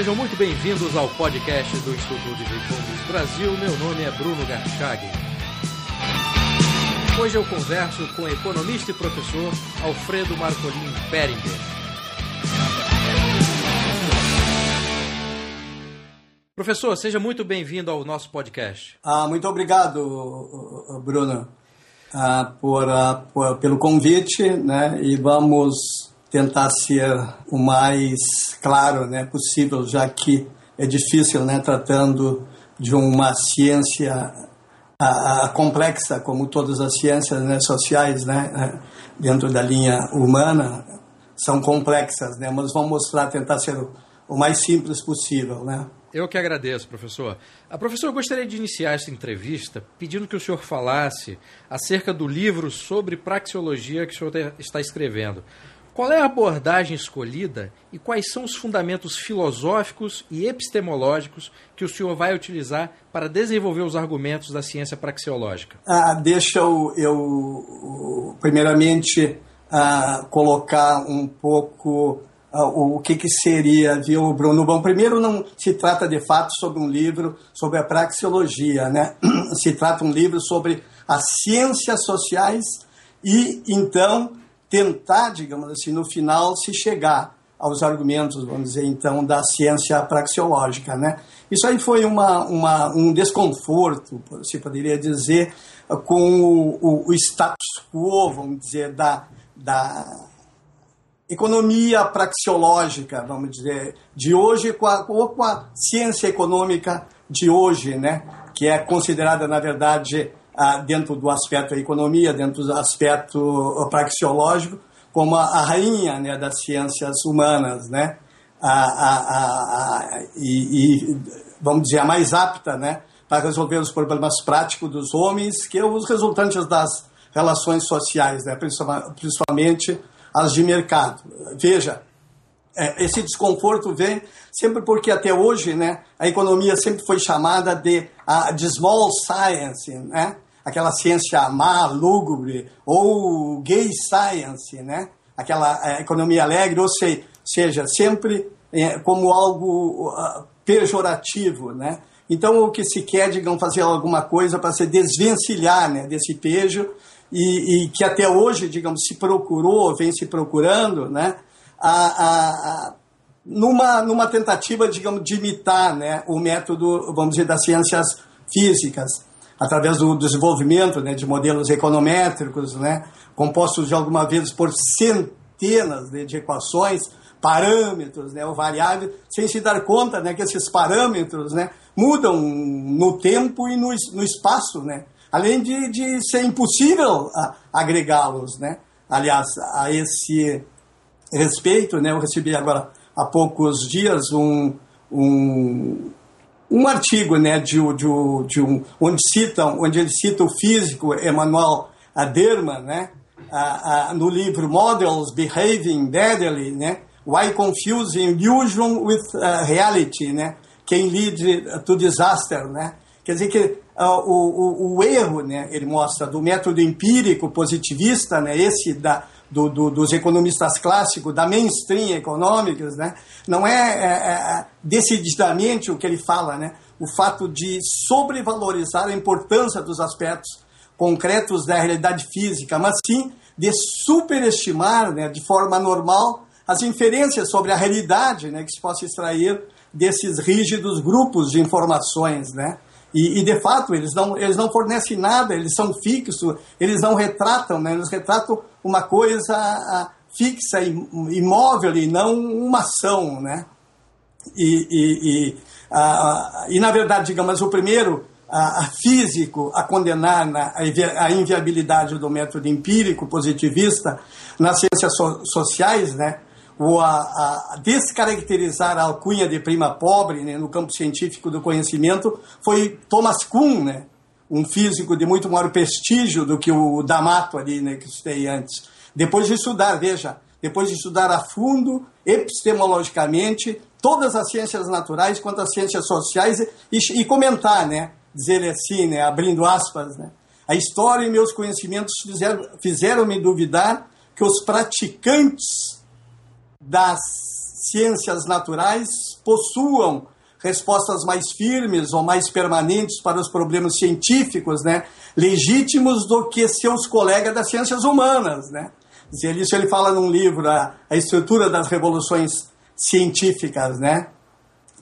sejam muito bem-vindos ao podcast do Instituto de Fundos Brasil. Meu nome é Bruno Garchag. Hoje eu converso com o economista e professor Alfredo Marcolin Beringer. Professor, seja muito bem-vindo ao nosso podcast. Ah, muito obrigado, Bruno, ah, por, ah, por, pelo convite, né? E vamos tentar ser o mais claro né, possível, já que é difícil, né, tratando de uma ciência a, a complexa, como todas as ciências né, sociais, né, dentro da linha humana, são complexas, né, mas vamos mostrar, tentar ser o, o mais simples possível, né. Eu que agradeço, professor. A professor, eu gostaria de iniciar esta entrevista pedindo que o senhor falasse acerca do livro sobre praxeologia que o senhor está escrevendo. Qual é a abordagem escolhida e quais são os fundamentos filosóficos e epistemológicos que o senhor vai utilizar para desenvolver os argumentos da ciência praxeológica? Ah, deixa eu, eu primeiramente, ah, colocar um pouco ah, o que, que seria, viu, Bruno? Bom, primeiro não se trata de fato sobre um livro sobre a praxeologia, né? Se trata um livro sobre as ciências sociais e, então, tentar, digamos assim, no final se chegar aos argumentos, vamos dizer, então, da ciência praxeológica, né? Isso aí foi uma, uma, um desconforto, se poderia dizer, com o, o, o status quo, vamos dizer, da, da economia praxeológica, vamos dizer, de hoje com a, com a ciência econômica de hoje, né? Que é considerada, na verdade, dentro do aspecto da economia, dentro do aspecto praxeológico, como a, rainha né, das ciências humanas, né? A, a, a, e, e, vamos dizer, a mais apta né, para resolver os problemas práticos dos homens, que os resultantes das relações sociais, né, principalmente as de mercado. Veja, é, esse desconforto vem sempre porque até hoje né, a economia sempre foi chamada de, a, de small science, né? Aquela ciência má, lúgubre, ou gay science, né? aquela é, economia alegre, ou sei, seja, sempre é, como algo uh, pejorativo. Né? Então, o que se quer, digamos, fazer alguma coisa para se desvencilhar né, desse pejo e, e, que até hoje, digamos, se procurou, vem se procurando, né? A, a, a, numa, numa tentativa, digamos, de imitar né, o método, vamos dizer, das ciências físicas através do desenvolvimento né, de modelos econométricos, né, compostos de alguma vez por centenas né, de equações, parâmetros né, ou variáveis, sem se dar conta né, que esses parâmetros né, mudam no tempo e no, no espaço, né, além de, de ser impossível agregá-los. Né. Aliás, a esse respeito, né, eu recebi agora há poucos dias um, um um artigo né, de, de, de um, onde, citam, onde ele cita o físico Emmanuel Aderman, né, no livro Models Behaving Deadly, né, Why Confusing Illusion with uh, Reality, né, Can Lead to Disaster. Né? Quer dizer que uh, o, o, o, erro, né, ele mostra, do método empírico positivista, né, esse da, do, do, dos economistas clássicos, da mainstream econômicas, né? não é, é, é, decididamente o que ele fala, né? o fato de sobrevalorizar a importância dos aspectos concretos da realidade física, mas sim de superestimar né, de forma normal as inferências sobre a realidade né, que se possa extrair desses rígidos grupos de informações. Né? E, e, de fato, eles não, eles não fornecem nada, eles são fixos, eles não retratam, né? eles retratam uma coisa fixa, imóvel e não uma ação. Né? E, e, e, a, e na verdade, digamos, o primeiro a, a físico a condenar na, a inviabilidade do método empírico positivista nas ciências so, sociais, né? ou a, a, descaracterizar a alcunha de prima pobre né, no campo científico do conhecimento foi Thomas Kuhn, né, um físico de muito maior prestígio do que o D'Amato ali, né, que citei antes. Depois de estudar, veja, depois de estudar a fundo, epistemologicamente, todas as ciências naturais quanto as ciências sociais e, e comentar, né, dizer assim, né, abrindo aspas, né, a história e meus conhecimentos fizeram, fizeram-me duvidar que os praticantes das ciências naturais possuam respostas mais firmes ou mais permanentes para os problemas científicos, né, legítimos do que seus colegas das ciências humanas, né. Isso ele fala num livro, a, a estrutura das revoluções científicas, né.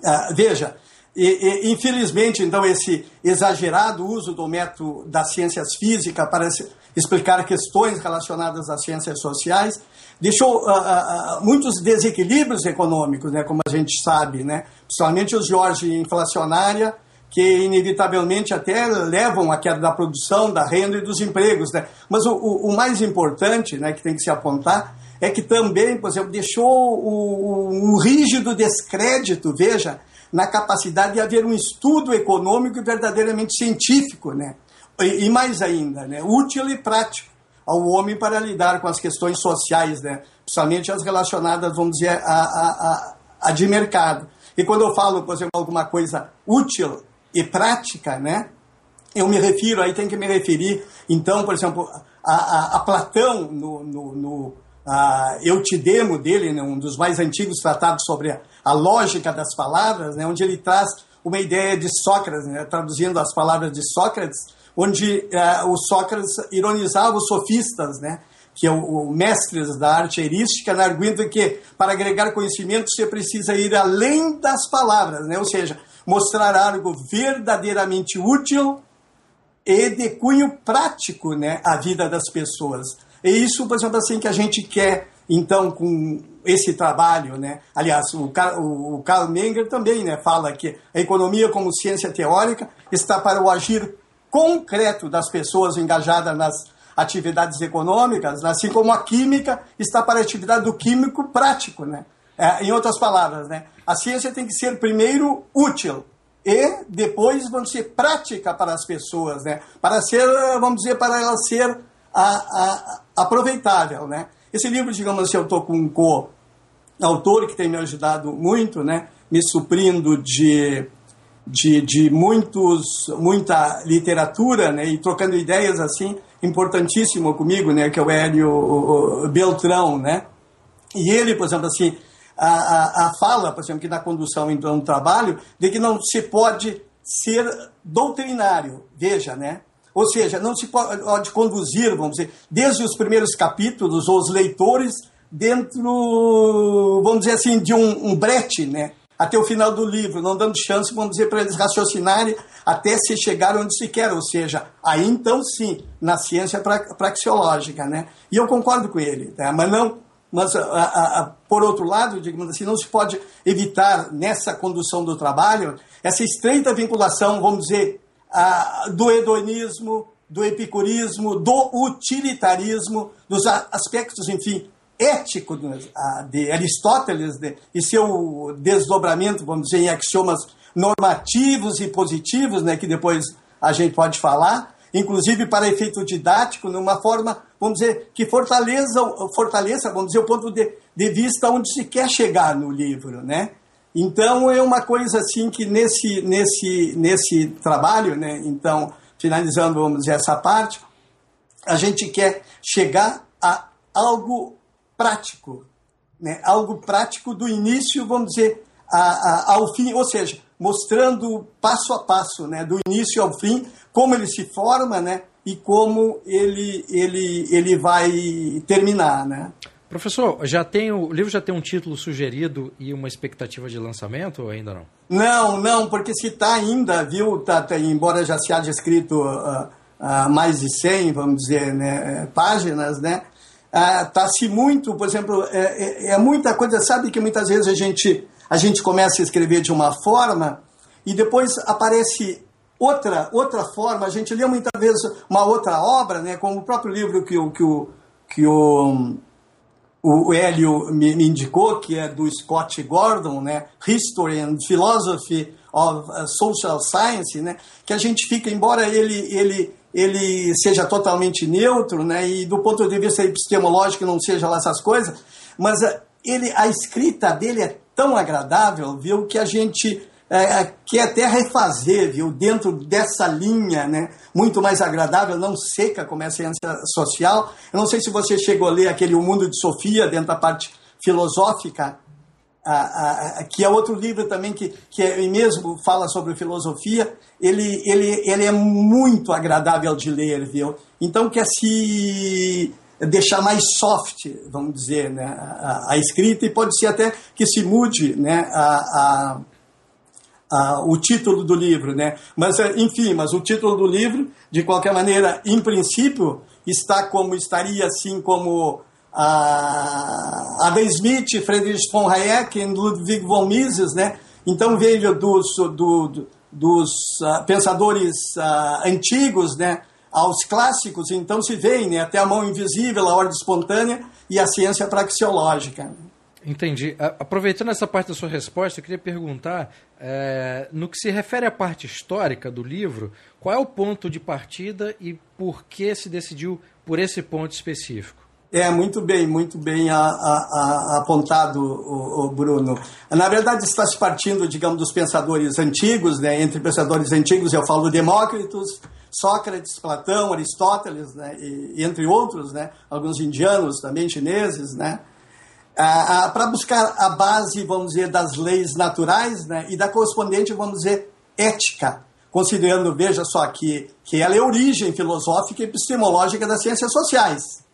Ah, veja, e, e, infelizmente, então, esse exagerado uso do método das ciências físicas para explicar questões relacionadas às ciências sociais deixou uh, uh, muitos desequilíbrios econômicos, né, como a gente sabe, né, principalmente os de inflacionária, que inevitavelmente até levam à queda da produção, da renda e dos empregos. Né? Mas o, o, o mais importante né, que tem que se apontar é que também, por exemplo, deixou um rígido descrédito, veja, na capacidade de haver um estudo econômico verdadeiramente científico, né? E, e mais ainda, né? útil e prático ao homem para lidar com as questões sociais, né? principalmente as relacionadas, vamos dizer, a, a, a, a de mercado. E quando eu falo, por exemplo, alguma coisa útil e prática, né? eu me refiro, aí tem que me referir, então, por exemplo, a, a, a Platão, no, no, no a Eutidemo dele, né? um dos mais antigos tratados sobre a, a lógica das palavras, né? onde ele traz uma ideia de Sócrates, né? traduzindo as palavras de Sócrates, onde uh, o Sócrates ironizava os sofistas, né? que é o, o mestres da arte erística, né? arguindo que para agregar conhecimento você precisa ir além das palavras, né? ou seja, mostrar algo verdadeiramente útil e de cunho prático né? à vida das pessoas. E isso, por exemplo, assim que a gente quer, então, com esse trabalho, né? Aliás, o, o Karl Menger também, né, fala que a economia como ciência teórica está para o agir concreto das pessoas engajadas nas atividades econômicas, assim como a química está para a atividade do químico prático, né? É, em outras palavras, né? A ciência tem que ser primeiro útil e depois, vamos dizer, prática para as pessoas, né? Para ser, vamos dizer, para ela ser a, a, aproveitável, né? Esse livro, digamos assim, eu estou com um co-autor que tem me ajudado muito, né? Me suprindo de de, de muitos, muita literatura, né, e trocando ideias assim, importantíssimo comigo, né, que é o Hélio Beltrão, né, e ele, por exemplo, assim, a, a, a fala, por exemplo, que na condução então do trabalho, de que não se pode ser doutrinário, veja, né, ou seja, não se pode conduzir, vamos dizer, desde os primeiros capítulos, os leitores dentro, vamos dizer assim, de um, um brete, né? Até o final do livro, não dando chance, vamos dizer, para eles raciocinarem até se chegar onde se quer, ou seja, aí então sim, na ciência praxeológica, né? E eu concordo com ele, né? mas não, mas a, a, a, por outro lado, digamos assim, não se pode evitar nessa condução do trabalho essa estreita vinculação, vamos dizer, do hedonismo, do epicurismo, do utilitarismo, dos aspectos, enfim, ético de Aristóteles e seu desdobramento, vamos dizer, em axiomas normativos e positivos, né, que depois a gente pode falar, inclusive para efeito didático, numa forma, vamos dizer, que fortaleça, fortaleça vamos dizer, o ponto de, de vista onde se quer chegar no livro, né? Então é uma coisa assim que nesse nesse nesse trabalho, né? Então finalizando vamos dizer essa parte, a gente quer chegar a algo prático, né? algo prático do início, vamos dizer, a, a, ao fim, ou seja, mostrando passo a passo, né? do início ao fim, como ele se forma né? e como ele, ele, ele vai terminar. Né? Professor, já tem o, livro já tem um título sugerido e uma expectativa de lançamento ou ainda não? Não, não, porque se está ainda, viu, tá, tá, embora já se haja escrito uh, uh, mais de 100, vamos dizer, né, páginas, né, está-se ah, muito, por exemplo, é, é, é, muita coisa, sabe que muitas vezes a gente, a gente começa a escrever de uma forma e depois aparece outra, outra forma, a gente lê muitas vezes uma outra obra, né, como o próprio livro que o, que o, que o, o Hélio me, me indicou, que é do Scott Gordon, né, History and Philosophy of Social Science, né, que a gente fica, embora ele, ele ele seja totalmente neutro, né, e do ponto de vista epistemológico não seja lá essas coisas, mas eh, ele, a escrita dele é tão agradável, viu, que a gente é, quer até refazer, viu, dentro dessa linha, né, muito mais agradável, não seca como é a ciência social. Eu não sei se você chegou a ler aquele O Mundo de Sofia, dentro da parte filosófica, a, a, que é outro livro também que, que é, mesmo fala sobre filosofia, ele, ele, ele é muito agradável de ler, viu? Então quer se deixar mais soft, vamos dizer, né, a, a escrita e pode ser até que se mude, né, a, a, o título do livro, né? Mas enfim, mas o título do livro, de qualquer maneira, em princípio, está como estaria assim como a Adam Smith, Friedrich von Hayek e Ludwig von Mises, né? Então veja dos, do, dos uh, pensadores uh, antigos, né? Aos clássicos, então se vê né? até a mão invisível, a ordem espontânea e a ciência praxeológica. Entendi. Aproveitando essa parte da sua resposta, eu queria perguntar, é, no que se refere à parte histórica do livro, qual é o ponto de partida e por que se decidiu por esse ponto específico? É, muito bem, muito bem a, a, a, apontado, o, o, Bruno. Na verdade, está se partindo, digamos, dos pensadores antigos, né? entre pensadores antigos eu falo Demócritos, Sócrates, Platão, Aristóteles, né? e, entre outros, né? alguns indianos também, chineses, né? Ah, para buscar a base, vamos dizer, das leis naturais né? e da correspondente, vamos dizer, ética, considerando, veja só, que, que ela é origem filosófica e epistemológica das ciências sociais.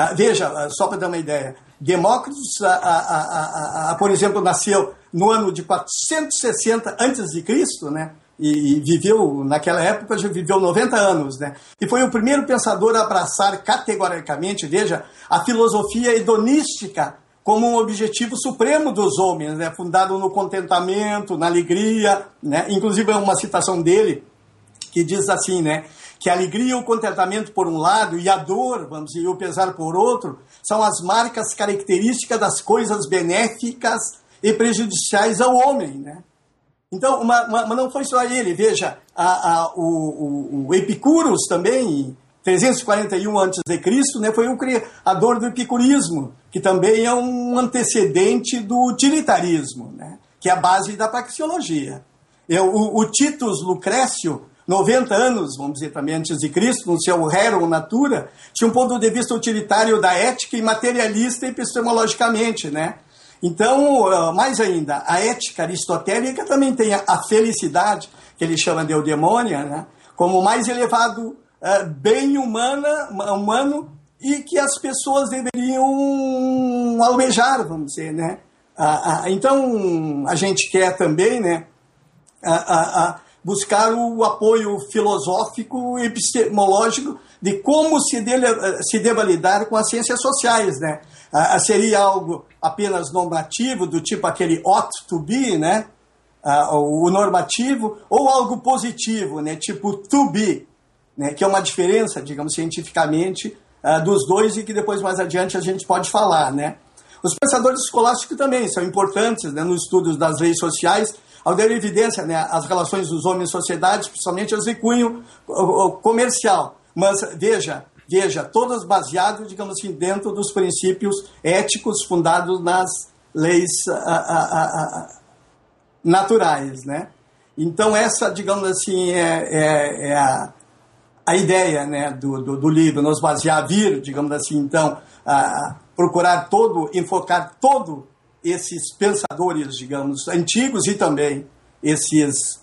Ah, veja, ah, só para dar uma ideia, Demócritos, ah, por exemplo, nasceu no ano de 460 a.C., né? E, e viveu, naquela época, já viveu 90 anos, né? E foi o primeiro pensador a abraçar categoricamente, veja, a filosofia hedonística como um objetivo supremo dos homens, né? fundado no contentamento, na alegria, né? Inclusive é uma citação dele que diz assim, né? Que a alegria e o contentamento por um lado e a dor, vamos dizer, e o pesar por outro, são as marcas características das coisas benéficas e prejudiciais ao homem, né? Então, mas não foi só ele, veja, a, a, o, o, o Epicurus também, 341 a.C., né, foi o criador do epicurismo, que também é um antecedente do utilitarismo, né, que é a base da praxeologia. Eu, o, o Titus Lucrécio 90 anos, vamos dizer também antes de Cristo, no seu Rerum Natura, tinha um ponto de vista utilitário da ética e materialista epistemologicamente, né? Então, ah, mais ainda, a ética aristotélica também tem a felicidade, que ele chama de eudemônia, né? como mais elevado uh, bem humana, humano e que as pessoas deveriam almejar, vamos dizer, né? Uh, então, a gente quer também, né? Uh, buscar o apoio filosófico e epistemológico de como se, dele, se deva lidar com as ciências sociais, né? Ah, seria algo apenas normativo, do tipo aquele ought to be, né? Ah, o normativo, ou algo positivo, né? Tipo to be, né? Que é uma diferença, digamos, cientificamente ah, dos dois e que depois mais adiante a gente pode falar, né? Os pensadores escolásticos também são importantes né, nos estudos das leis sociais, ao dar evidência né, as relações dos homens em sociedade, principalmente as de cunho comercial. Mas veja, veja, todas baseadas, digamos assim, dentro dos princípios éticos fundados nas leis a, a, a, naturais, né? Então essa, digamos assim, é, é, é a, a ideia né, do, do, do, livro, nos basear, vir, digamos assim, então, a, procurar todo, enfocar todo esses pensadores, digamos, antigos e também esses,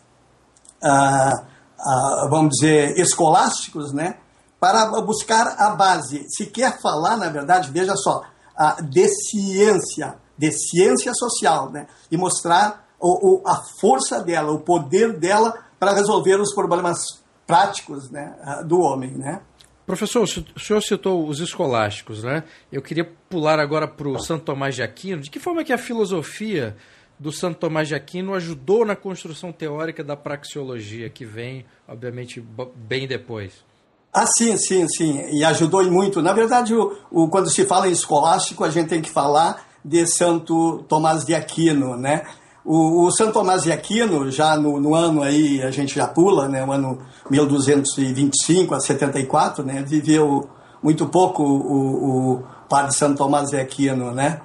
ah, ah, vamos dizer, escolásticos, né? Para buscar a base. Se quer falar, na verdade, veja só, ah, de ciência, de ciência social, né? E mostrar o, o, a força dela, o poder dela para resolver os problemas práticos né, do homem, né? Professor, o senhor citou os escolásticos, né? Eu queria pular agora para o Santo Tomás de Aquino. De que forma que a filosofia do Santo Tomás de Aquino ajudou na construção teórica da praxeologia, que vem, obviamente, bem depois? Ah, sim, sim, sim. E ajudou muito. Na verdade, o, o, quando se fala em escolástico, a gente tem que falar de Santo Tomás de Aquino, né? O, o Santo Tomás de Aquino, já no, no, ano aí, a gente já pula, né, o ano 1225 a 74, né, viveu muito pouco o, o padre Santo Tomás de Aquino, né?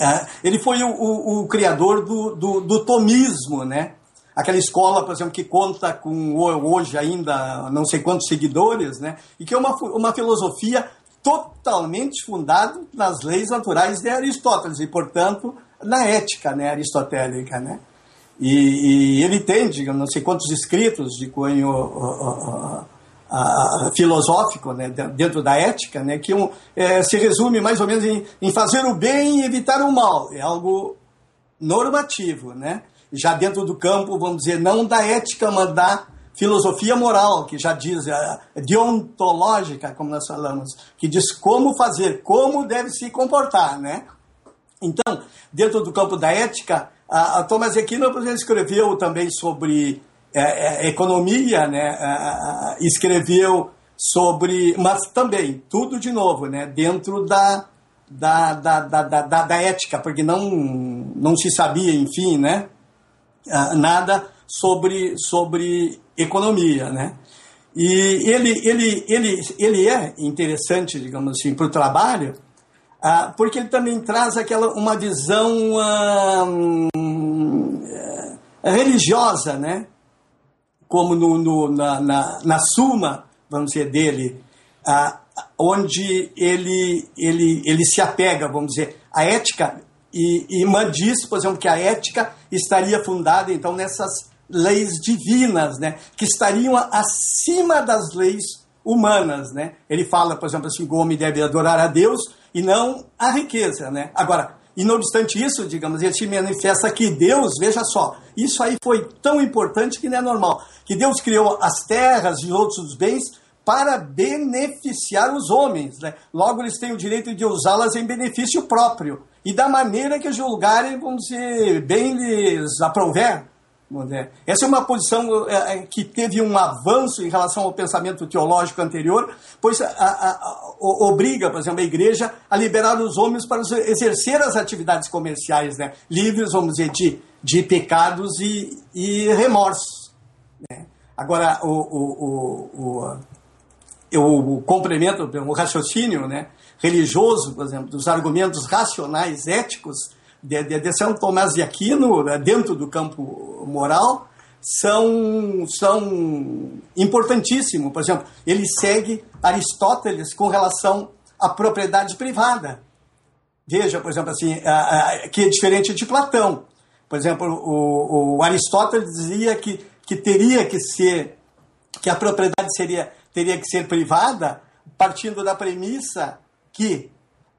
É, ele foi o, o, o criador do, do, do, tomismo, né? Aquela escola, por exemplo, que conta com hoje ainda não sei quantos seguidores, né? E que é uma, uma filosofia totalmente fundada nas leis naturais de Aristóteles e, portanto, na ética né, aristotélica. Né? E, e ele tem, digamos, não sei quantos escritos de cunho uh, uh, uh, filosófico né, dentro da ética, né, que um, é, se resume mais ou menos em, em fazer o bem e evitar o mal. É algo normativo, né? já dentro do campo, vamos dizer, não da ética, mas da filosofia moral, que já diz, é, deontológica, como nós falamos, que diz como fazer, como deve se comportar, né? Então, dentro do campo da ética, a, a Thomas Aquino escreveu também sobre é, é, economia, né? Escreveu sobre, mas também, tudo de novo, né? Dentro da, da, da, da, da, da ética, porque não, não se sabia, enfim, né? nada sobre, sobre economia, né? E ele, ele, ele, ele é interessante, digamos assim, para o trabalho, ah, porque ele também traz aquela, uma visão ah, religiosa, né? Como no, no na, na, na, suma, vamos dizer, dele, ah, onde ele, ele, ele se apega, vamos dizer, à ética e, e Mann diz, por exemplo, que a ética estaria fundada, então, nessas leis divinas, né, que estariam acima das leis humanas, né? Ele fala, por exemplo, assim, o homem deve adorar a Deus e não a riqueza, né? Agora, e não obstante isso, digamos, ele se manifesta que Deus, veja só, isso aí foi tão importante que não é normal, que Deus criou as terras e outros bens para beneficiar os homens, né? Logo, eles têm o direito de usá-las em benefício próprio e da maneira que julgarem, vamos dizer, bem lhes aprouver. Essa é uma posição é, é, que teve um avanço em relação ao pensamento teológico anterior, pois a, a, a, obriga, por exemplo, a igreja a liberar os homens para exercer as atividades comerciais, né? livres, vamos dizer, de, de pecados e, e remorsos. Né? Agora, o, o, o, eu complemento o raciocínio, né? religioso, por exemplo, dos argumentos racionais, éticos de, de, de São Tomás de Aquino, né, dentro do campo moral, são, são importantíssimos. Por exemplo, ele segue Aristóteles com relação à propriedade privada. Veja, por exemplo, assim, que é diferente de Platão. Por exemplo, o, o, Aristóteles dizia que, que teria que ser, que a propriedade seria, teria que ser privada, partindo da premissa que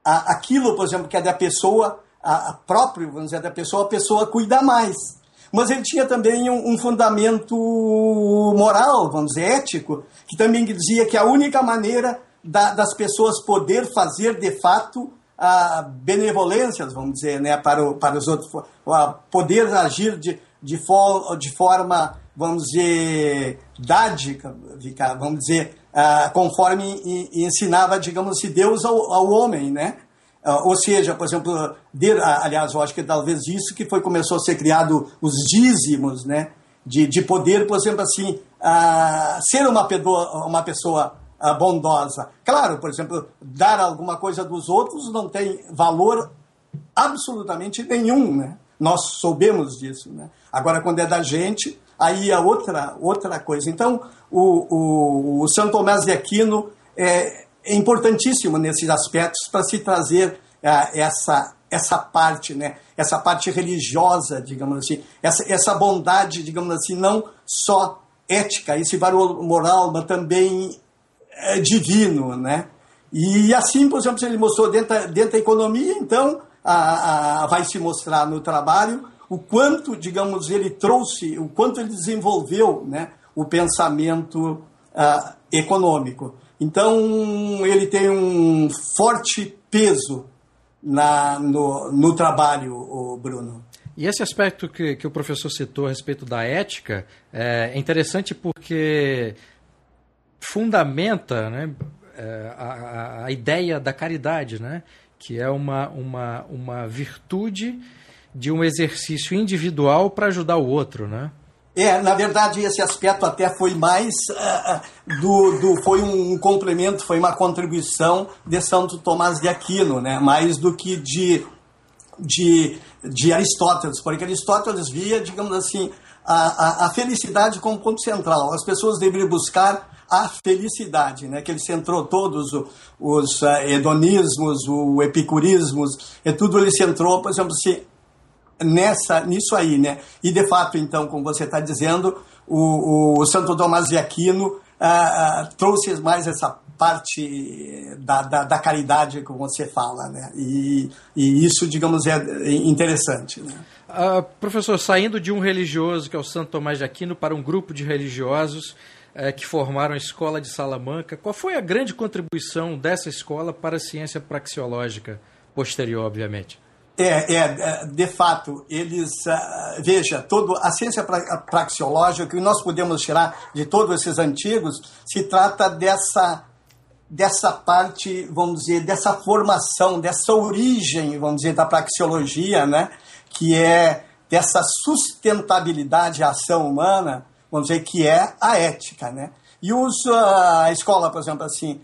aquilo, por exemplo, que é da pessoa, a, a próprio, vamos dizer, da pessoa, a pessoa cuida mais. Mas ele tinha também um, um, fundamento moral, vamos dizer, ético, que também dizia que a única maneira da, das pessoas poder fazer de fato a benevolências, vamos dizer, né, para, o, para os outros, poder agir de, de, for, de forma, vamos dizer, dádica, vamos dizer, ah, conforme ensinava, digamos assim, Deus ao, ao homem, né? Uh, ou seja, por exemplo, de, uh, aliás, eu acho que talvez isso que foi começou a ser criado os dízimos, né? De, de poder, por exemplo, assim, uh, ser uma, uma pessoa bondosa. Claro, por exemplo, dar alguma coisa dos outros não tem valor absolutamente nenhum, né? Nós soubemos disso, né? Agora, quando é da gente, aí é outra, outra coisa. Então, o, o, o São Tomás de Aquino é, é importantíssimo nesses aspectos para se trazer é, essa, essa parte, né? essa parte religiosa, digamos assim, essa, essa bondade, digamos assim, não só ética, esse valor moral, mas também é, divino. Né? E assim, por exemplo, ele mostrou dentro, dentro da economia, então a, a, vai se mostrar no trabalho o quanto, digamos, ele trouxe, o quanto ele desenvolveu né, o pensamento uh, econômico. Então, ele tem um forte peso na, no, no trabalho, Bruno. E esse aspecto que, que o professor citou a respeito da ética é interessante porque fundamenta né, é, a, a ideia da caridade, né, que é uma, uma, uma virtude de um exercício individual para ajudar o outro, né? É, na verdade, esse aspecto até foi mais uh, do, do, foi um complemento, foi uma contribuição de Santo Tomás de Aquino, né? Mais do que de, de, de Aristóteles, porque Aristóteles via, digamos assim, a, a, a felicidade como ponto central. As pessoas deveriam buscar a felicidade, né? que ele centrou todos os, os uh, hedonismos, o epicurismos, e tudo ele centrou, por exemplo, se nessa, nisso aí, né? E de fato, então, como você está dizendo, o, o, Santo Tomás de Aquino ah, ah, trouxe mais essa parte da, da, da, caridade que você fala, né? E, e isso, digamos, é interessante, né? Uh, professor, saindo de um religioso, que é o Santo Tomás de Aquino, para um grupo de religiosos uh, que formaram a Escola de Salamanca, qual foi a grande contribuição dessa escola para a ciência praxeológica posterior, obviamente? É, é, de fato, eles, uh, veja, todo, a ciência praxeológica, que nós podemos tirar de todos esses antigos, se trata dessa, dessa parte, vamos dizer, dessa formação, dessa origem, vamos dizer, da praxeologia, né? que é dessa sustentabilidade à ação humana, vamos dizer, que é a ética, né? E os, a escola, por exemplo, assim,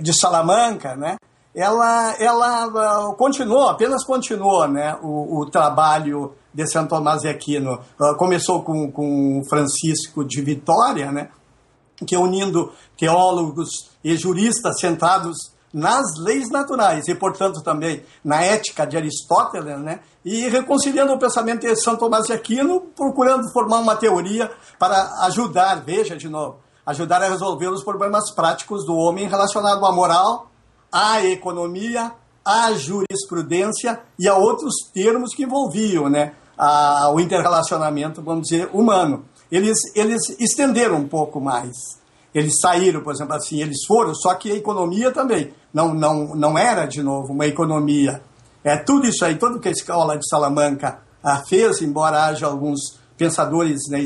de Salamanca, né? Ela, ela continuou, apenas continuou, né? O, o trabalho de Santo Tomás de Aquino. Começou com, com Francisco de Vitória, né? Que unindo teólogos e juristas centrados nas leis naturais e, portanto, também na ética de Aristóteles, né? e reconciliando o pensamento de São Tomás de Aquino, procurando formar uma teoria para ajudar, veja de novo, ajudar a resolver os problemas práticos do homem relacionado à moral, à economia, à jurisprudência e a outros termos que envolviam né, a, o interrelacionamento, vamos dizer, humano. Eles, eles estenderam um pouco mais. Eles saíram, por exemplo, assim, eles foram, só que a economia também não, não, não era, de novo, uma economia. É tudo isso aí, tudo que a escola de Salamanca ah, fez, embora haja alguns pensadores né,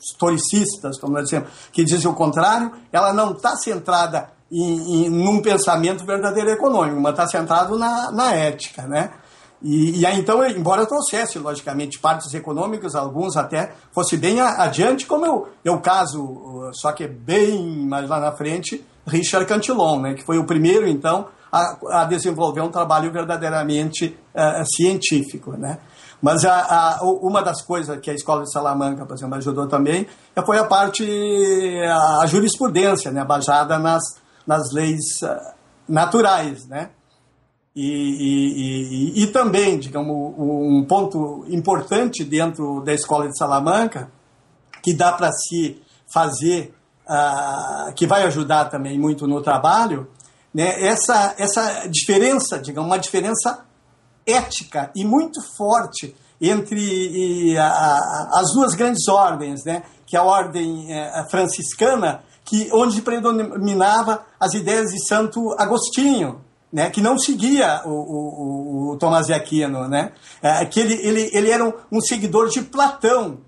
historicistas, como nós dizemos, que dizem o contrário, ela não está centrada em, em num pensamento verdadeiro econômico, mas está centrado na, na ética, né? E, e, aí, então, embora eu trouxesse, logicamente, partes econômicas, alguns até fosse bem adiante, como eu, eu caso, só que bem mais lá na frente, Richard Cantillon, né, que foi o primeiro, então, a, a desenvolver um trabalho verdadeiramente uh, científico. Né? Mas a, a, uma das coisas que a Escola de Salamanca, por exemplo, ajudou também foi a parte, a, jurisprudência, né, baseada nas, nas leis uh, naturais, né? E, e, e, e, também, digamos, um ponto importante dentro da escola de Salamanca, que dá para se fazer, uh, que vai ajudar também muito no trabalho, né, essa, essa diferença, digamos, uma diferença ética e muito forte entre a, a, as duas grandes ordens, né, que é a ordem é, franciscana, que onde predominava as ideias de Santo Agostinho, né, que não seguia o, o, o Tomás de Aquino, né, é, que ele, ele, ele era um, um seguidor de Platão,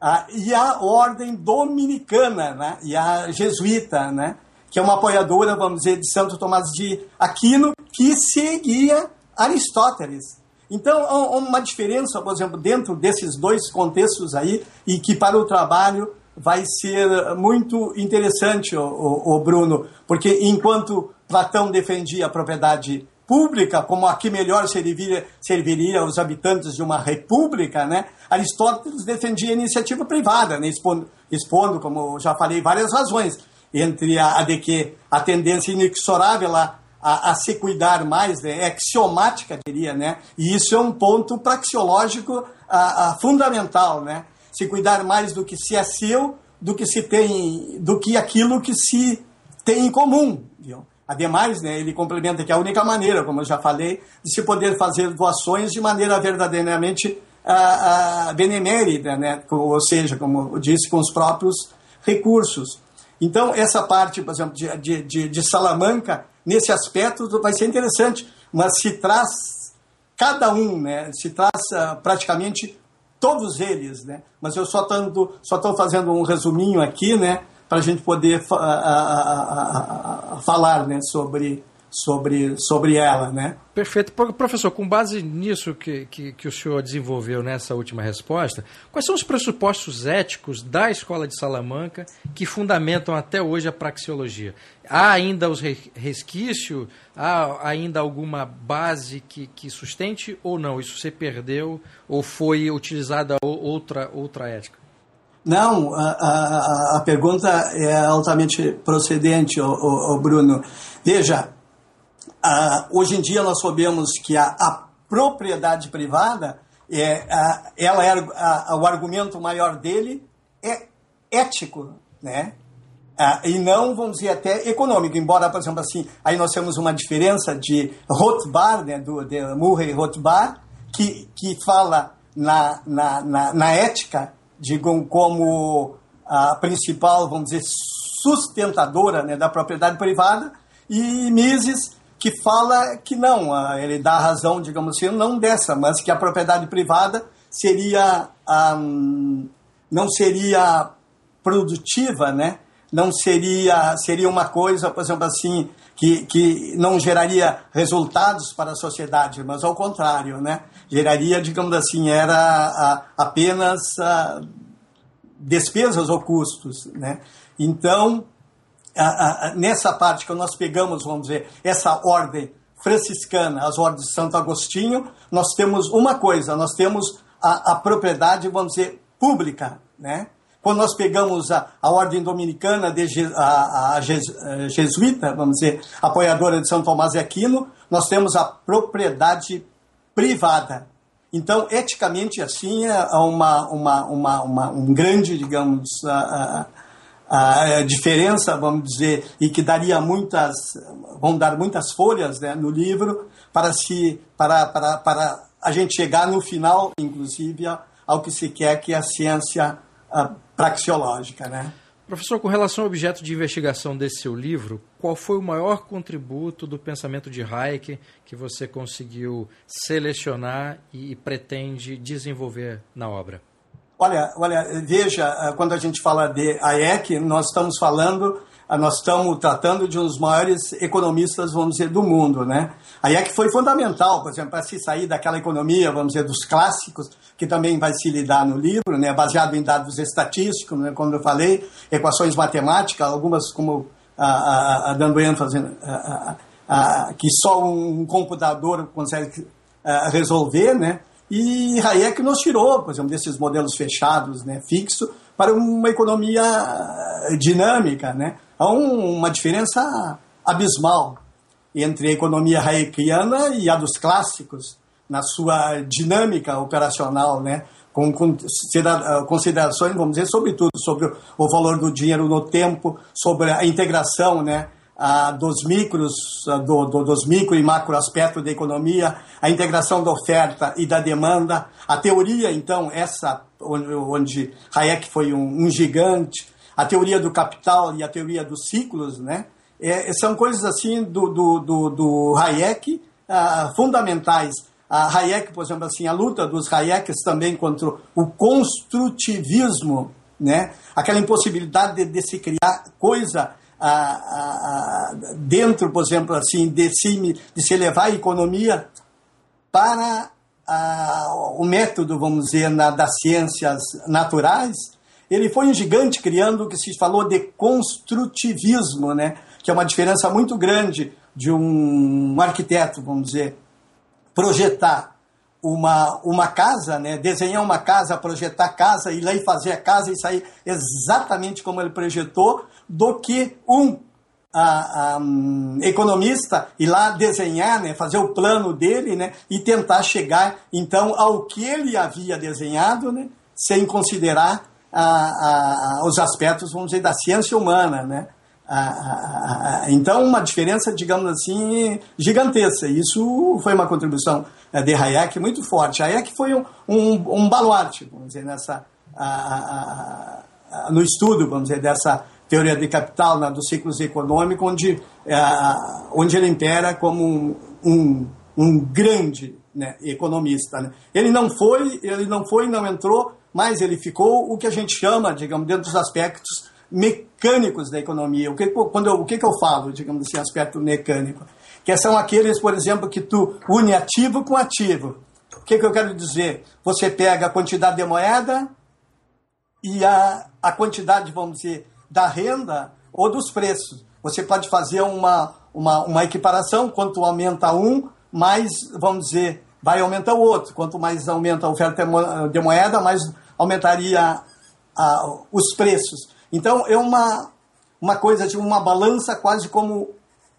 ah, e a ordem dominicana, né, e a jesuíta, né, que é uma apoiadora, vamos dizer, de Santo Tomás de Aquino, que seguia Aristóteles. Então, há uma diferença, por exemplo, dentro desses dois contextos aí, e que para o trabalho vai ser muito interessante, o, Bruno, porque enquanto Platão defendia a propriedade pública como a que melhor serviria, serviria aos habitantes de uma república, né? Aristóteles defendia a iniciativa privada, né? expondo, expondo, como já falei, várias razões, entre a, a de que a tendência inexorável a, a, a se cuidar mais, né? é axiomática, diria, né? e isso é um ponto praxeológico a, fundamental, né? Se cuidar mais do que se é seu, do que se tem, do que aquilo que se tem em comum, viu? Ademais, né, ele complementa que a única maneira, como eu já falei, de se poder fazer doações de maneira verdadeiramente ah, ah, benemérita, né, ou seja, como eu disse, com os próprios recursos. Então, essa parte, por exemplo, de, de, de Salamanca, nesse aspecto, vai ser interessante, mas se traz cada um, né, se traz ah, praticamente todos eles, né, mas eu só estou só fazendo um resuminho aqui, né, para a gente poder a, a, a, falar né, sobre, sobre, sobre ela. Né? Perfeito. Professor, com base nisso que, que, que, o senhor desenvolveu nessa última resposta, quais são os pressupostos éticos da Escola de Salamanca que fundamentam até hoje a praxeologia? Há ainda os resquícios? Há ainda alguma base que, que sustente ou não? Isso se perdeu ou foi utilizada outra, outra ética? Não, a, a, a pergunta é altamente procedente, o, o, o Bruno. Veja, a, hoje em dia nós sabemos que a, a propriedade privada é, a, ela era a, o argumento maior dele é ético, né? Ah, e não, vamos dizer, até econômico, embora, por exemplo, assim, aí nós temos uma diferença de Rothbard, né, do, de Murray Rothbard, que, que fala na, na, na, na ética, digam, como a principal, vamos dizer, sustentadora né, da propriedade privada, e Mises, que fala que não, ele dá razão, digamos assim, não dessa, mas que a propriedade privada seria, um, não seria produtiva, né? não seria, seria uma coisa, por exemplo, assim, que, que não geraria resultados para a sociedade, mas ao contrário, né? geraria, digamos assim, era a, apenas a, despesas ou custos. Né? Então, nessa parte que nós pegamos, vamos dizer, essa ordem franciscana, as ordens de Santo Agostinho, nós temos uma coisa, nós temos a, a propriedade, vamos dizer, pública, né? Quando nós pegamos a, a ordem dominicana, de, a, a, jesuíta, vamos dizer, apoiadora de São Tomás de Aquino, nós temos a propriedade privada. Então, eticamente, assim, é uma, uma, uma, uma um grande, digamos, a, a, diferença, vamos dizer, e que daria muitas, vão dar muitas folhas né, no livro para, se, para, para, para a gente chegar no final, inclusive, ao que se quer que é a ciência praxeológica, né? Professor, com relação ao objeto de investigação desse seu livro, qual foi o maior contributo do pensamento de Hayek que você conseguiu selecionar e pretende desenvolver na obra? Olha, olha, veja, quando a gente fala de Hayek, nós estamos falando ah, nós estamos tratando de um dos maiores economistas, vamos dizer, do mundo, né? É que foi fundamental, por exemplo, para se sair daquela economia, vamos dizer, dos clássicos, que também vai se lidar no livro, né? Baseado em dados estatísticos, né? como eu falei, equações matemáticas, algumas como a, a, a dando ênfase a, a, que só um computador consegue resolver, né? E Hayek nos tirou, por exemplo, desses modelos fechados, né, fixo, para uma economia dinâmica, né? Há uma diferença abismal entre a economia hayekiana e a dos clássicos na sua dinâmica operacional, né? com considerações, vamos dizer, sobretudo sobre o valor do dinheiro no tempo, sobre a integração né, a, dos micros, do, do, dos micro e macro aspectos da economia, a integração da oferta e da demanda, a teoria, então, essa onde Hayek foi um, um gigante, a teoria do capital e a teoria dos ciclos, né? É, são coisas assim do, do, do, do Hayek ah, fundamentais. A Hayek, por exemplo, assim, a luta dos Hayeks também contra o construtivismo, né? Aquela impossibilidade de, de se criar coisa ah, ah, dentro, por exemplo, assim, de se, de se levar a economia para o método, vamos dizer, na, das ciências naturais, ele foi um gigante criando o que se falou de construtivismo, né? que é uma diferença muito grande de um arquiteto, vamos dizer, projetar uma, uma casa, né? desenhar uma casa, projetar casa, ir lá e fazer a casa e sair exatamente como ele projetou, do que um a, a, um, economista ir lá desenhar, né, fazer o plano dele, né, e tentar chegar então ao que ele havia desenhado, né, sem considerar a, os aspectos, vamos dizer, da ciência humana, né. Então, uma diferença, digamos assim, gigantesca. Isso foi uma contribuição é, de Hayek muito forte. Hayek foi um, um, um baluarte, vamos dizer, nessa, no estudo, vamos dizer, dessa teoria de capital, né, dos ciclos econômicos, onde, é, onde ele impera como um, um, um grande né, economista. Né. Ele não foi, ele não foi, não entrou, mas ele ficou o que a gente chama, digamos, dentro dos aspectos mecânicos da economia. O que, quando eu, o que, que eu falo, digamos assim, aspecto mecânico? Que são aqueles, por exemplo, que tu une ativo com ativo. O que, que eu quero dizer? Você pega a quantidade de moeda e a, a quantidade, vamos dizer, da renda ou dos preços. Você pode fazer uma, uma, uma equiparação, quanto aumenta um, mais, vamos dizer, vai aumentar o outro. Quanto mais aumenta a oferta de moeda, mais aumentaria a, os preços. Então, é uma, uma coisa, tipo uma balança quase como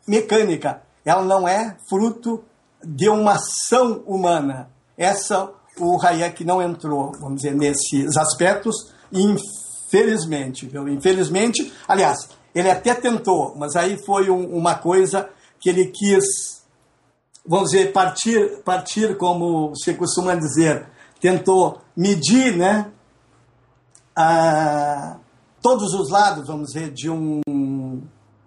mecânica. Ela não é fruto de uma ação humana. Essa o Hayek não entrou, vamos dizer, nesses aspectos, infelizmente, viu? Infelizmente, aliás, ele até tentou, mas aí foi um, uma coisa que ele quis, vamos dizer, partir, partir como se costuma dizer, tentou medir, né, a, todos os lados, vamos dizer, de um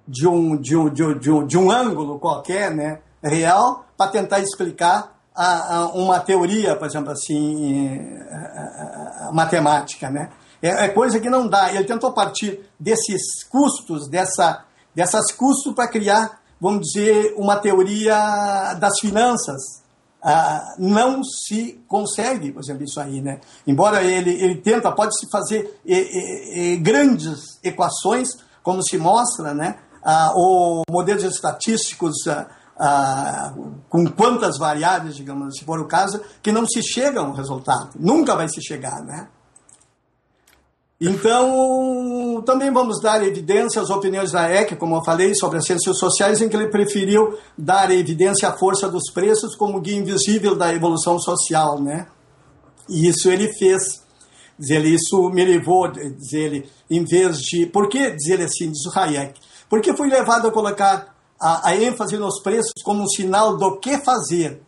de um, de um, de um, de um, de um ângulo qualquer, né, real, para tentar explicar a, a, uma teoria, por exemplo, assim, a, matemática, né? É, é, coisa que não dá. Ele tentou partir desses custos, dessa, dessas custos para criar, vamos dizer, uma teoria das finanças. Ah, não se consegue, por exemplo, isso aí, né? Embora ele, ele tenta, pode se fazer e, e, e, grandes equações, como se mostra, né? Ah, ou modelos estatísticos ah, ah, com quantas variáveis, digamos, se for o caso, que não se chega a um resultado. Nunca vai se chegar, né? Então, também vamos dar evidência às opiniões da EC, como eu falei, sobre as ciências sociais, em que ele preferiu dar evidência à força dos preços como guia invisível da evolução social, né? E isso ele fez. Diz ele, isso me levou, diz ele, em vez de... Por que, diz ele assim, diz o Hayek, porque fui levado a colocar a, a ênfase nos preços como um sinal do que fazer.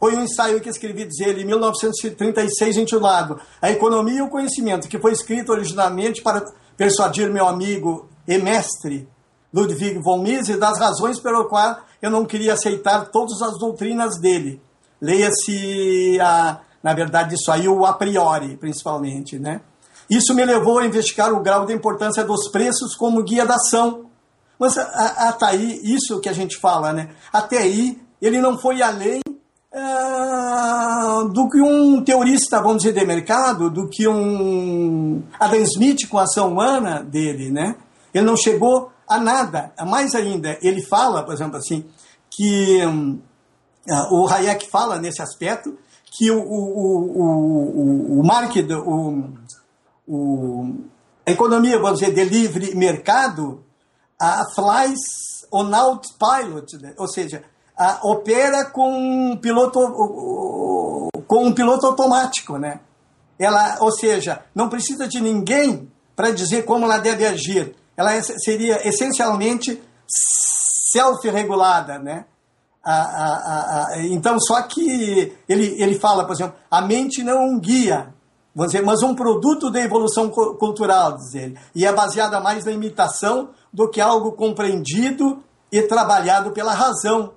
Foi um ensaio que escrevi, diz ele, em 1936, intitulado A Economia e o Conhecimento, que foi escrito originalmente para persuadir meu amigo e mestre Ludwig von Mises das razões pelo qual eu não queria aceitar todas as doutrinas dele. Leia-se, na verdade, isso aí, o a priori, principalmente. Né? Isso me levou a investigar o grau de importância dos preços como guia da ação mas até aí, isso que a gente fala, né? Até aí, ele não foi além uh, do que um teorista, vamos dizer, de mercado, do que um Adam Smith com a ação humana dele, né? Ele não chegou a nada. Mais ainda, ele fala, por exemplo, assim, que um, uh, o Hayek fala nesse aspecto que o, o, o, o, o market, o, o, a economia, vamos dizer, de livre mercado, a flies on autopilot, né? ou seja, a, opera com um piloto com um piloto automático, né? Ela, ou seja, não precisa de ninguém para dizer como ela deve agir. Ela é, seria essencialmente self-regulada, né? A, a, então, só que ele, ele fala, por exemplo, a mente não é um guia, dizer, mas um produto da evolução cultural, diz ele, e é baseada mais na imitação do que algo compreendido e trabalhado pela razão.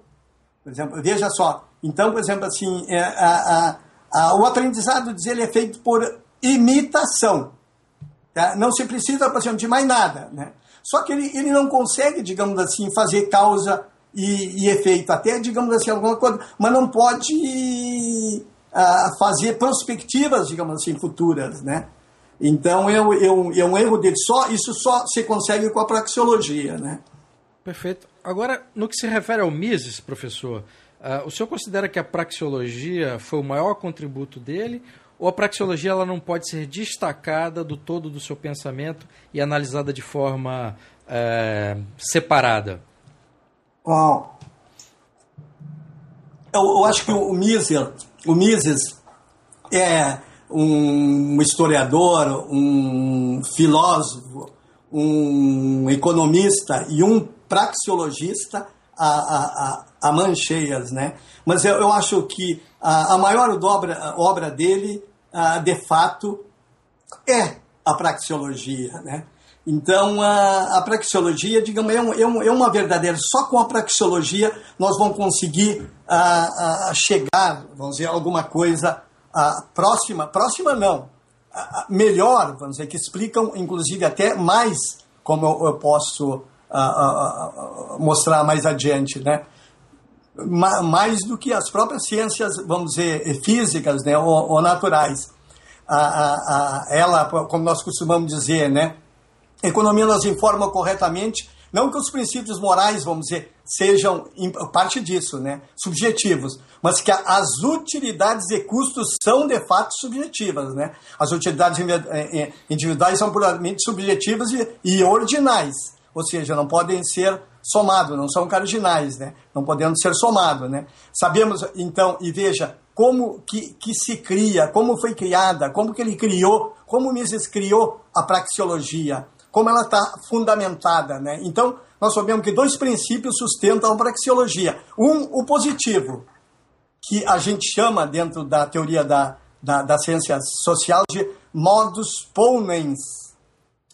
Por exemplo, veja só. Então, por exemplo, assim, é, a, a, o aprendizado diz ele é feito por imitação. Tá? Não se precisa, por exemplo, de mais nada. Né? Só que ele, ele não consegue, digamos assim, fazer causa e, e efeito, até, digamos assim, alguma coisa, mas não pode uh, fazer perspectivas, digamos assim, futuras, né? Então é, é, um, é um erro dele. Só, isso só se consegue com a praxeologia. Né? Perfeito. Agora, no que se refere ao Mises, professor, uh, o senhor considera que a praxeologia foi o maior contributo dele? Ou a praxeologia ela não pode ser destacada do todo do seu pensamento e analisada de forma uh, separada? Bom, eu, eu, acho que o Mises, o Mises é um historiador, um filósofo, um economista e um praxeologista a, a, a, a mãos cheias, né? Mas eu, eu acho que a, a maior dobra, obra dele, de fato, é a praxeologia, né? Então, a, a praxeologia, digamos, é, um, é, um, é, uma verdadeira. Só com a praxeologia nós vamos conseguir a, a chegar, vamos dizer, alguma coisa a próxima, próxima não, a, melhor, vamos dizer, que explicam inclusive até mais, como eu, eu posso mostrar mais adiante, né? mais do que as próprias ciências, vamos dizer, físicas né, ou, ou naturais. A, a, a, ela, como nós costumamos dizer, né, a economia nos informa corretamente não que os princípios morais, vamos dizer, sejam parte disso, né, subjetivos, mas que as utilidades e custos são de fato subjetivas, né? As utilidades eh, eh, individuais são puramente subjetivas e ordinais, ou seja, não podem ser somados, não são cardinais, né? Não podendo ser somados, né? Sabemos então, e veja, como que, que se cria, como foi criada, como que ele criou, como Mises criou a praxeologia, como ela está fundamentada. Né? Então, nós sabemos que dois princípios sustentam a praxeologia. Um, o positivo, que a gente chama dentro da teoria da, da, da ciência social de modus ponens.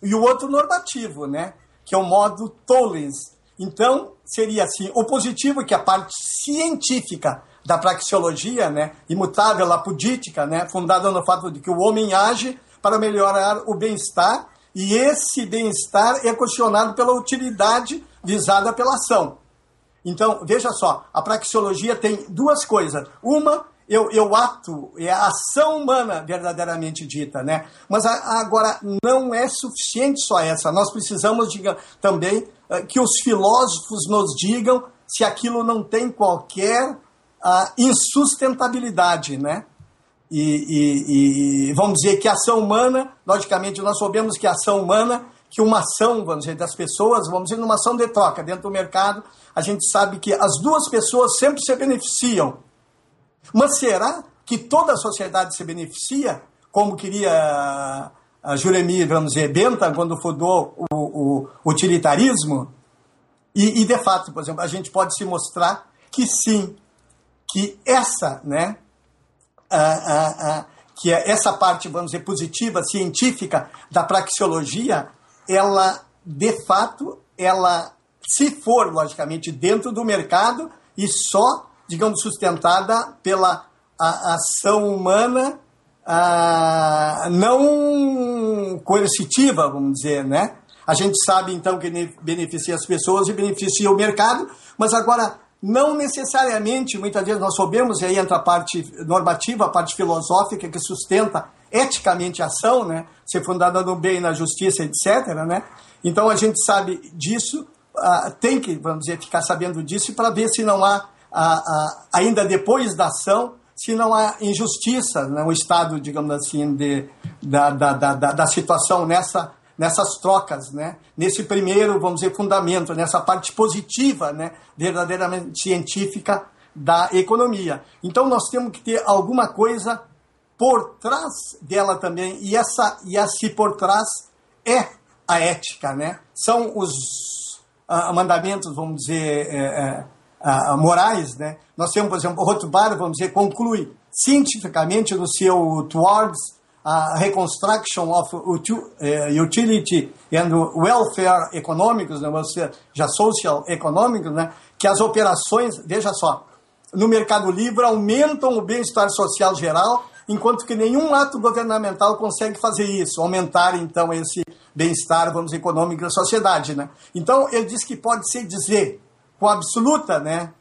E o outro normativo, né? Que é o modo tollens. Então, seria assim, o positivo, que é a parte científica da praxeologia, né, imutável, apodítica, né, fundada no fato de que o homem age para melhorar o bem-estar, e esse bem-estar é questionado pela utilidade visada pela ação. Então, veja só, a praxeologia tem duas coisas. Uma, eu, eu ato, é a ação humana verdadeiramente dita, né? Mas a, agora, não é suficiente só essa. Nós precisamos diga, também uh, que os filósofos nos digam se aquilo não tem qualquer uh, insustentabilidade, né? E, e, e, vamos dizer que a ação humana, logicamente, nós sabemos que a ação humana, que uma ação, vamos dizer, das pessoas, vamos dizer, numa ação de troca dentro do mercado, a gente sabe que as duas pessoas sempre se beneficiam. Mas será que toda a sociedade se beneficia, como queria a Juremi, vamos dizer, Bentham, quando fundou o, o utilitarismo? E, e, de fato, por exemplo, a gente pode se mostrar que sim, que essa, né, que é essa parte, vamos dizer, positiva, científica da praxeologia, ela, de fato, ela, se for, logicamente, dentro do mercado e só, digamos, sustentada pela ação humana não coercitiva, vamos dizer, né? A gente sabe, então, que beneficia as pessoas e beneficia o mercado, mas agora não necessariamente, muitas vezes nós sabemos, e aí entra a parte normativa, a parte filosófica que sustenta eticamente a ação, né? ser fundada no bem, na justiça, etc. Né? Então a gente sabe disso, uh, tem que, vamos dizer, ficar sabendo disso para ver se não há, uh, uh, ainda depois da ação, se não há injustiça no né? estado, digamos assim, de, da, da, da, da situação nessa nessas trocas, né? nesse primeiro, vamos dizer, fundamento, nessa parte positiva, né? verdadeiramente científica da economia. Então nós temos que ter alguma coisa por trás dela também, e essa e esse por trás é a ética, né? São os uh, mandamentos, vamos dizer, uh, morais, né? Nós temos, por exemplo, Rothbard, vamos dizer, conclui cientificamente no seu Towards a reconstruction of eh, utility and welfare econômicos, né, já social econômicos, né, que as operações, veja só, no Mercado Livre aumentam o bem-estar social geral, enquanto que nenhum ato governamental consegue fazer isso, aumentar então esse bem-estar, vamos econômico da sociedade, né? Então ele diz que pode se dizer com absoluta, né,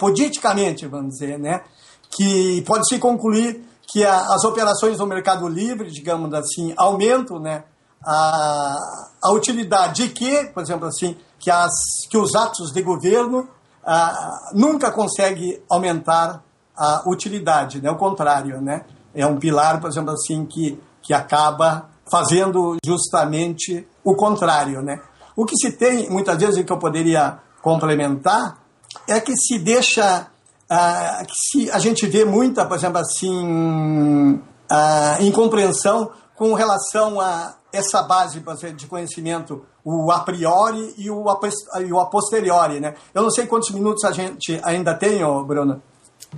politicamente, vamos dizer, né, que pode se concluir que a, as operações no Mercado Livre, digamos assim, aumentam né, a, a utilidade de que, por exemplo, assim, que, as, que os atos de governo nunca conseguem aumentar a utilidade, né? o contrário, né? É um pilar, por exemplo, assim, que, que acaba fazendo justamente o contrário, né? O que se tem, muitas vezes, que eu poderia complementar, é que se deixa ah, se a gente vê muita, por exemplo, assim, ah, incompreensão com relação a essa base de conhecimento, o a priori e o a, e o a posteriori, né? Eu não sei quantos minutos a gente ainda tem, Bruno.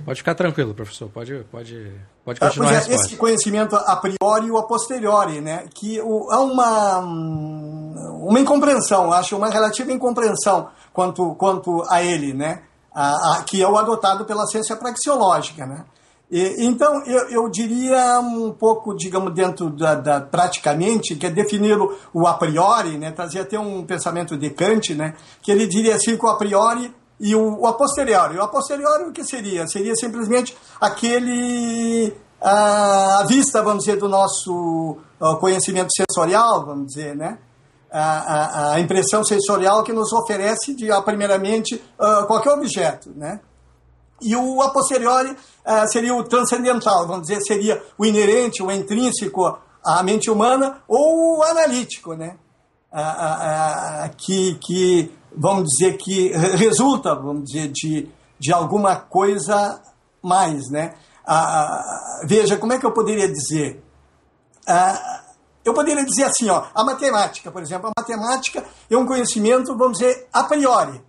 Pode ficar tranquilo, professor. Pode, pode, pode ah, continuar pois é, Esse conhecimento a priori e o a posteriori, né? Que o, há uma, uma incompreensão, acho uma relativa incompreensão quanto, quanto a ele, né? a, a, que é o adotado pela ciência praxeológica. Né? E, então, eu, eu, diria um pouco, digamos, dentro da, da praticamente, que é definir o, o, a priori, né? trazia até um pensamento de Kant, né? que ele diria assim que o a priori e o, o a posteriori. O a posteriori o que seria? Seria simplesmente aquele a vista, vamos dizer, do nosso conhecimento sensorial, vamos dizer, né? a, a, a, impressão sensorial que nos oferece, de, primeiramente, uh, qualquer objeto. Né? E o a posteriori uh, seria o transcendental, vamos dizer, seria o inerente, o intrínseco à mente humana, ou o analítico, né? Uh, que, que, vamos dizer, que resulta, vamos dizer, de, de alguma coisa mais, né? ah, veja, como é que eu poderia dizer? Ah, eu poderia dizer assim, ó, a matemática, por exemplo, a matemática é um conhecimento, vamos dizer, a priori.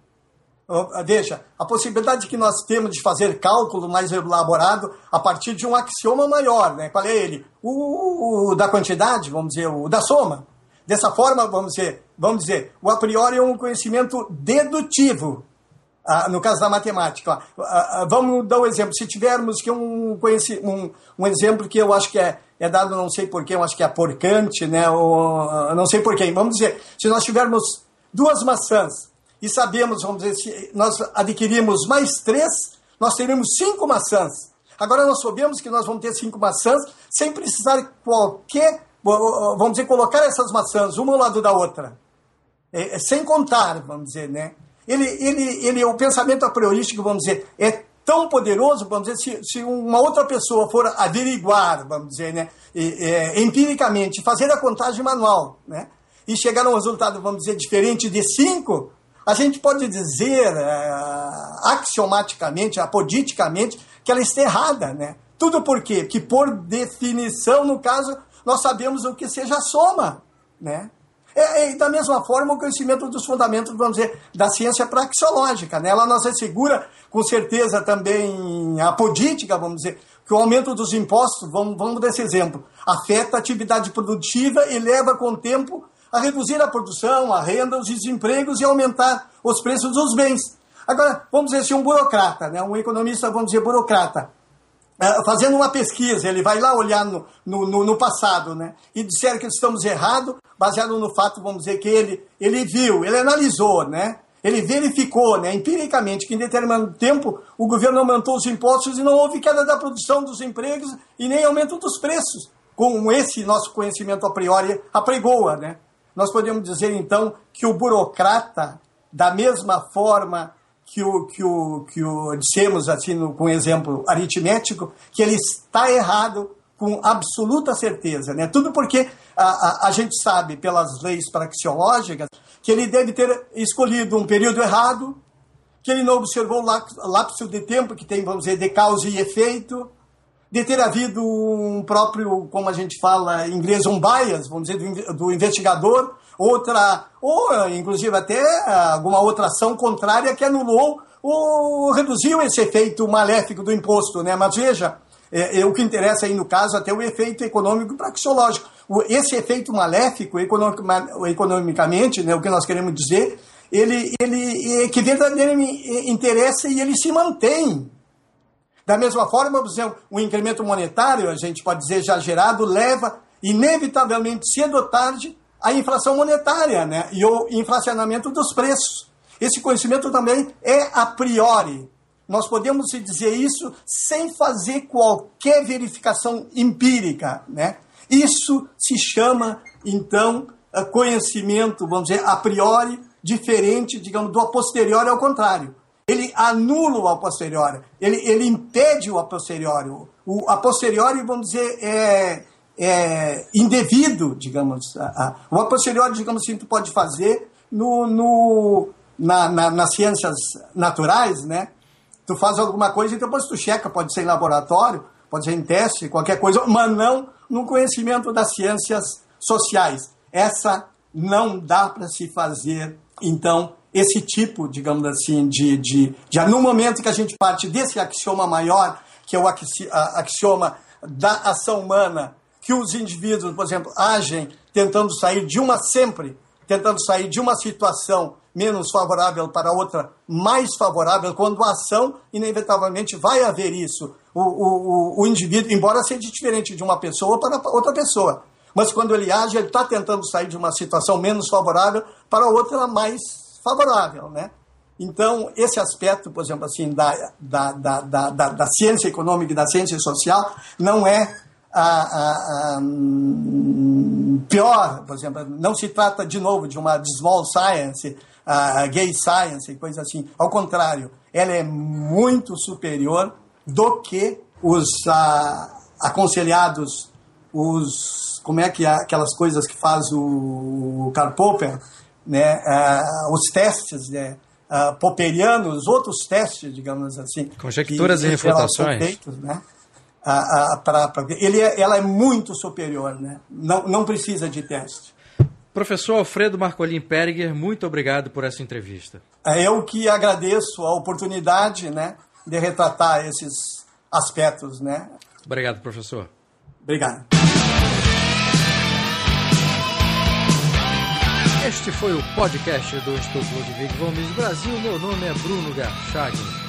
Veja, a possibilidade que nós temos de fazer cálculo mais elaborado a partir de um axioma maior, né? Qual é ele? O, o, da quantidade, vamos dizer, o da soma. Dessa forma, vamos dizer, vamos dizer, o a priori é um conhecimento dedutivo. Ah, no caso da matemática, ah, ah, vamos dar um exemplo. Se tivermos que um, um, um exemplo que eu acho que é, é dado, não sei porquê, eu acho que é por Kant, né? Ou, ah, não sei porquê. Vamos dizer, se nós tivermos duas maçãs e sabemos, vamos dizer, se nós adquirimos mais três, nós teremos cinco maçãs. Agora nós sabemos que nós vamos ter cinco maçãs sem precisar qualquer, vamos dizer, colocar essas maçãs uma ao lado da outra. É, é, sem contar, vamos dizer, né? Ele, ele, ele, o pensamento a priorístico, vamos dizer, é tão poderoso, vamos dizer, se, se uma outra pessoa for averiguar, vamos dizer, né, é, empiricamente, fazer a contagem manual, né, e chegar a um resultado, vamos dizer, diferente de cinco, a gente pode dizer uh, axiomaticamente, apoditicamente, que ela está errada, né? Tudo por quê? Que por definição, no caso, nós sabemos o que seja a soma, né? E, e, da mesma forma, o conhecimento dos fundamentos, vamos dizer, da ciência praxeológica, né? Ela nos assegura, com certeza, também a apodítica, vamos dizer, que o aumento dos impostos, vamos, vamos dar esse exemplo, afeta a atividade produtiva e leva com o tempo a reduzir a produção, a renda, os desempregos e aumentar os preços dos bens. Agora, vamos dizer assim, um burocrata, né, um economista, vamos dizer, burocrata, fazendo uma pesquisa, ele vai lá olhar no, no, no, passado, né, e disser que estamos errados, baseado no fato, vamos dizer, que ele, ele viu, ele analisou, né, ele verificou, né, empiricamente, que em determinado tempo o governo aumentou os impostos e não houve queda da produção dos empregos e nem aumento dos preços, com esse nosso conhecimento a priori apregoa, né. Nós podemos dizer, então, que o burocrata, da mesma forma que o, que o, que o dissemos assim, no, com exemplo aritmético, que ele está errado com absoluta certeza. Né? Tudo porque a, a, a gente sabe, pelas leis praxeológicas, que ele deve ter escolhido um período errado, que ele não observou o lapso de tempo que tem, vamos dizer, de causa e efeito, de ter havido um próprio, como a gente fala em inglês, um bias, vamos dizer, do, do investigador, outra, ou inclusive até alguma outra ação contrária que anulou ou reduziu esse efeito maléfico do imposto. Né? Mas veja, é, é, o que interessa aí no caso até o efeito econômico praxeológico. Esse efeito maléfico, economicamente, né, o que nós queremos dizer, ele, ele é que verdadeiramente interessa e ele se mantém da mesma forma, por exemplo, o incremento monetário, a gente pode dizer já gerado, leva inevitavelmente, cedo ou tarde, à inflação monetária né? e o inflacionamento dos preços. Esse conhecimento também é a priori. Nós podemos dizer isso sem fazer qualquer verificação empírica. Né? Isso se chama, então, conhecimento, vamos dizer, a priori, diferente, digamos, do a posteriori ao contrário ele anula o a posteriori, ele, ele impede o a posteriori. O a posteriori, vamos dizer, é, é indevido, digamos. O a posteriori, digamos assim, tu pode fazer no, no, na, na, nas ciências naturais, né? Tu faz alguma coisa e depois tu checa, pode ser em laboratório, pode ser em teste, qualquer coisa, mas não no conhecimento das ciências sociais. Essa não dá para se fazer, então, esse tipo, digamos assim, de, de, de. No momento que a gente parte desse axioma maior, que é o axioma da ação humana, que os indivíduos, por exemplo, agem tentando sair de uma sempre, tentando sair de uma situação menos favorável para outra mais favorável, quando a ação, inevitavelmente, vai haver isso. O, o, o indivíduo, embora seja diferente de uma pessoa para outra pessoa, mas quando ele age, ele está tentando sair de uma situação menos favorável para outra mais favorável, né? Então, esse aspecto, por exemplo, assim, da, da, da, da, da ciência econômica e da ciência social não é a, a, a, hum, pior, por exemplo, não se trata de novo de uma small science, a gay science, coisa assim. Ao contrário, ela é muito superior do que os aconselhados, os como é que aquelas coisas que faz o Karl Popper, né, uh, os testes né, uh, popperianos, outros testes, digamos assim. Conjecturas que, e refutações. Feitos, né? A, a, pra, pra, ele é, ela é muito superior, né? não, não precisa de teste. Professor Alfredo Marcolin Perger, muito obrigado por essa entrevista. É eu que agradeço a oportunidade né, de retratar esses aspectos. Né? Obrigado, professor. Obrigado. Este foi o podcast do Instituto Ludwig Gomes Brasil. Meu nome é Bruno Garchagin.